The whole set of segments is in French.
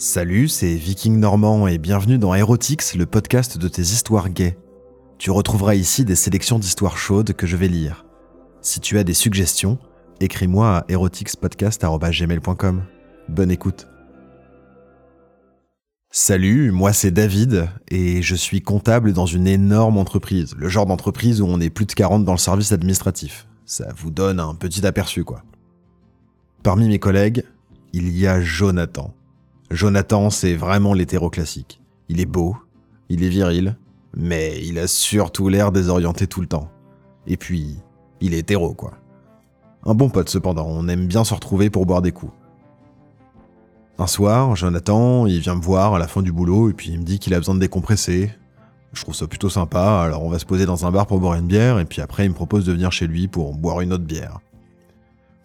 Salut, c'est Viking Normand et bienvenue dans Erotix, le podcast de tes histoires gays. Tu retrouveras ici des sélections d'histoires chaudes que je vais lire. Si tu as des suggestions, écris-moi à erotixpodcast.gmail.com. Bonne écoute. Salut, moi c'est David et je suis comptable dans une énorme entreprise, le genre d'entreprise où on est plus de 40 dans le service administratif. Ça vous donne un petit aperçu quoi. Parmi mes collègues, il y a Jonathan. Jonathan, c'est vraiment l'hétéro classique. Il est beau, il est viril, mais il a surtout l'air désorienté tout le temps. Et puis, il est hétéro quoi. Un bon pote cependant, on aime bien se retrouver pour boire des coups. Un soir, Jonathan, il vient me voir à la fin du boulot et puis il me dit qu'il a besoin de décompresser. Je trouve ça plutôt sympa, alors on va se poser dans un bar pour boire une bière et puis après il me propose de venir chez lui pour boire une autre bière.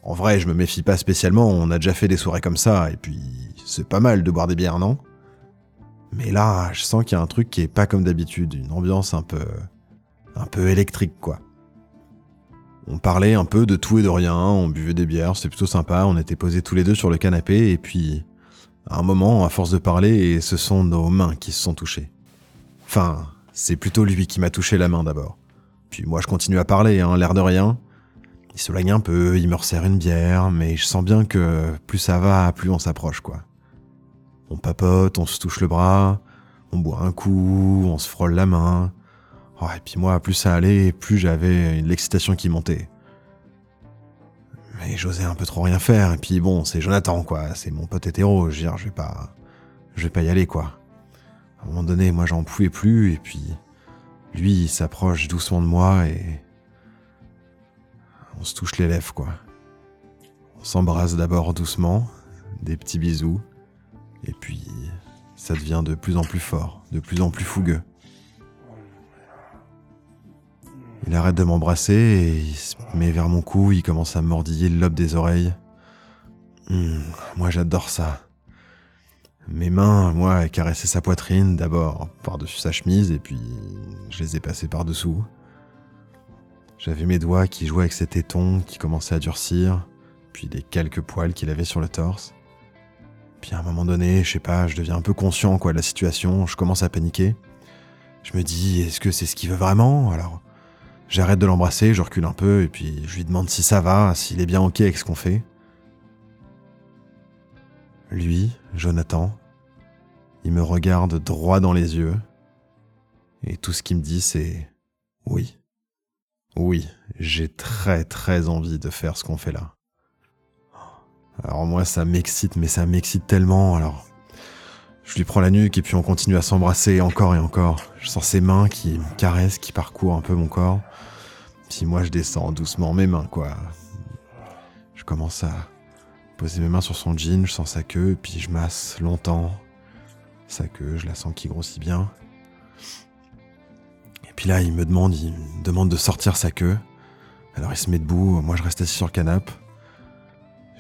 En vrai, je me méfie pas spécialement, on a déjà fait des soirées comme ça et puis c'est pas mal de boire des bières, non? Mais là, je sens qu'il y a un truc qui est pas comme d'habitude, une ambiance un peu un peu électrique quoi. On parlait un peu de tout et de rien, on buvait des bières, c'était plutôt sympa, on était posés tous les deux sur le canapé et puis à un moment, à force de parler, ce sont nos mains qui se sont touchées. Enfin, c'est plutôt lui qui m'a touché la main d'abord. Puis moi, je continue à parler, hein, l'air de rien. Il se un peu, il me resserre une bière, mais je sens bien que plus ça va, plus on s'approche, quoi. On papote, on se touche le bras, on boit un coup, on se frôle la main. Oh, et puis moi, plus ça allait, plus j'avais l'excitation qui montait. Mais j'osais un peu trop rien faire. Et puis bon, c'est Jonathan, quoi. C'est mon pote hétéro. Je veux dire, je vais pas, je vais pas y aller, quoi. À un moment donné, moi, j'en pouvais plus. Et puis, lui, il s'approche doucement de moi et on se touche les lèvres, quoi. On s'embrasse d'abord doucement, des petits bisous. Et puis, ça devient de plus en plus fort, de plus en plus fougueux. Il arrête de m'embrasser et il se met vers mon cou, il commence à mordiller le lobe des oreilles. Hmm, moi j'adore ça. Mes mains, moi, caressaient sa poitrine d'abord par-dessus sa chemise et puis je les ai passées par-dessous. J'avais mes doigts qui jouaient avec ses tétons qui commençaient à durcir, puis les quelques poils qu'il avait sur le torse. Puis à un moment donné, je sais pas, je deviens un peu conscient quoi de la situation, je commence à paniquer. Je me dis, est-ce que c'est ce qu'il veut vraiment? Alors, J'arrête de l'embrasser, je recule un peu et puis je lui demande si ça va, s'il est bien ok avec ce qu'on fait. Lui, Jonathan, il me regarde droit dans les yeux et tout ce qu'il me dit c'est oui. Oui, j'ai très très envie de faire ce qu'on fait là. Alors moi ça m'excite mais ça m'excite tellement alors je lui prends la nuque et puis on continue à s'embrasser encore et encore. Je sens ses mains qui me caressent, qui parcourent un peu mon corps. Puis moi je descends doucement mes mains, quoi. Je commence à poser mes mains sur son jean, je sens sa queue, puis je masse longtemps. Sa queue, je la sens qui grossit bien. Puis là, il me demande, il demande de sortir sa queue. Alors il se met debout, moi je reste assis sur le canapé.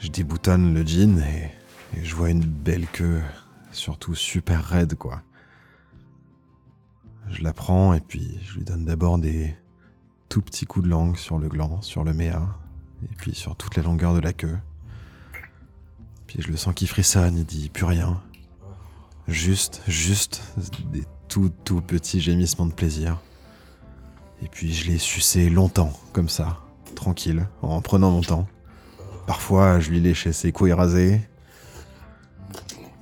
Je déboutonne le jean et, et je vois une belle queue surtout super raide, quoi. Je la prends et puis je lui donne d'abord des tout petits coups de langue sur le gland, sur le méa, et puis sur toute la longueur de la queue. Puis je le sens qui frissonne, il dit plus rien. Juste, juste des tout tout petits gémissements de plaisir. Et puis je l'ai sucé longtemps, comme ça, tranquille, en prenant mon temps. Parfois, je lui léchais ses couilles rasées,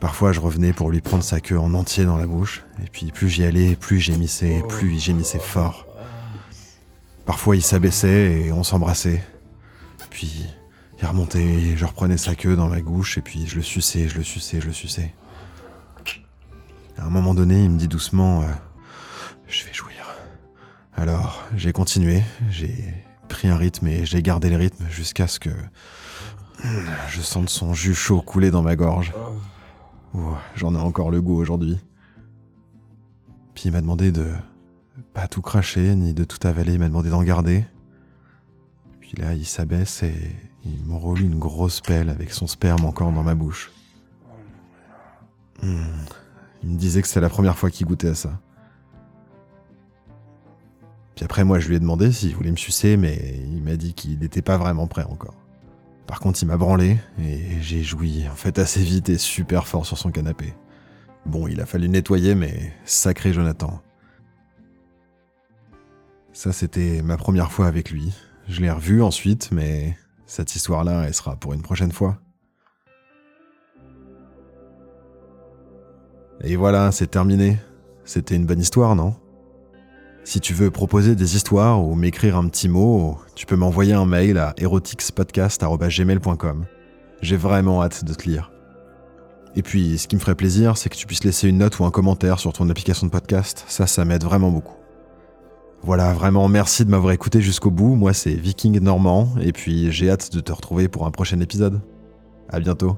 Parfois, je revenais pour lui prendre sa queue en entier dans la bouche, et puis plus j'y allais, plus gémissais, plus il gémissait fort. Parfois, il s'abaissait et on s'embrassait. Puis, il remontait, je reprenais sa queue dans ma bouche, et puis je le suçais, je le suçais, je le suçais. À un moment donné, il me dit doucement euh, Je vais jouir. Alors, j'ai continué, j'ai pris un rythme et j'ai gardé le rythme jusqu'à ce que je sente son jus chaud couler dans ma gorge. J'en ai encore le goût aujourd'hui. Puis il m'a demandé de pas tout cracher ni de tout avaler, il m'a demandé d'en garder. Puis là, il s'abaisse et il m'enroule une grosse pelle avec son sperme encore dans ma bouche. Hmm. Il me disait que c'était la première fois qu'il goûtait à ça. Puis après, moi, je lui ai demandé s'il voulait me sucer, mais il m'a dit qu'il n'était pas vraiment prêt encore. Par contre, il m'a branlé et j'ai joui en fait assez vite et super fort sur son canapé. Bon, il a fallu nettoyer, mais sacré Jonathan. Ça, c'était ma première fois avec lui. Je l'ai revu ensuite, mais cette histoire-là, elle sera pour une prochaine fois. Et voilà, c'est terminé. C'était une bonne histoire, non? Si tu veux proposer des histoires ou m'écrire un petit mot, tu peux m'envoyer un mail à erotixpodcast.gmail.com. J'ai vraiment hâte de te lire. Et puis, ce qui me ferait plaisir, c'est que tu puisses laisser une note ou un commentaire sur ton application de podcast. Ça, ça m'aide vraiment beaucoup. Voilà, vraiment merci de m'avoir écouté jusqu'au bout. Moi, c'est Viking Normand, et puis j'ai hâte de te retrouver pour un prochain épisode. À bientôt.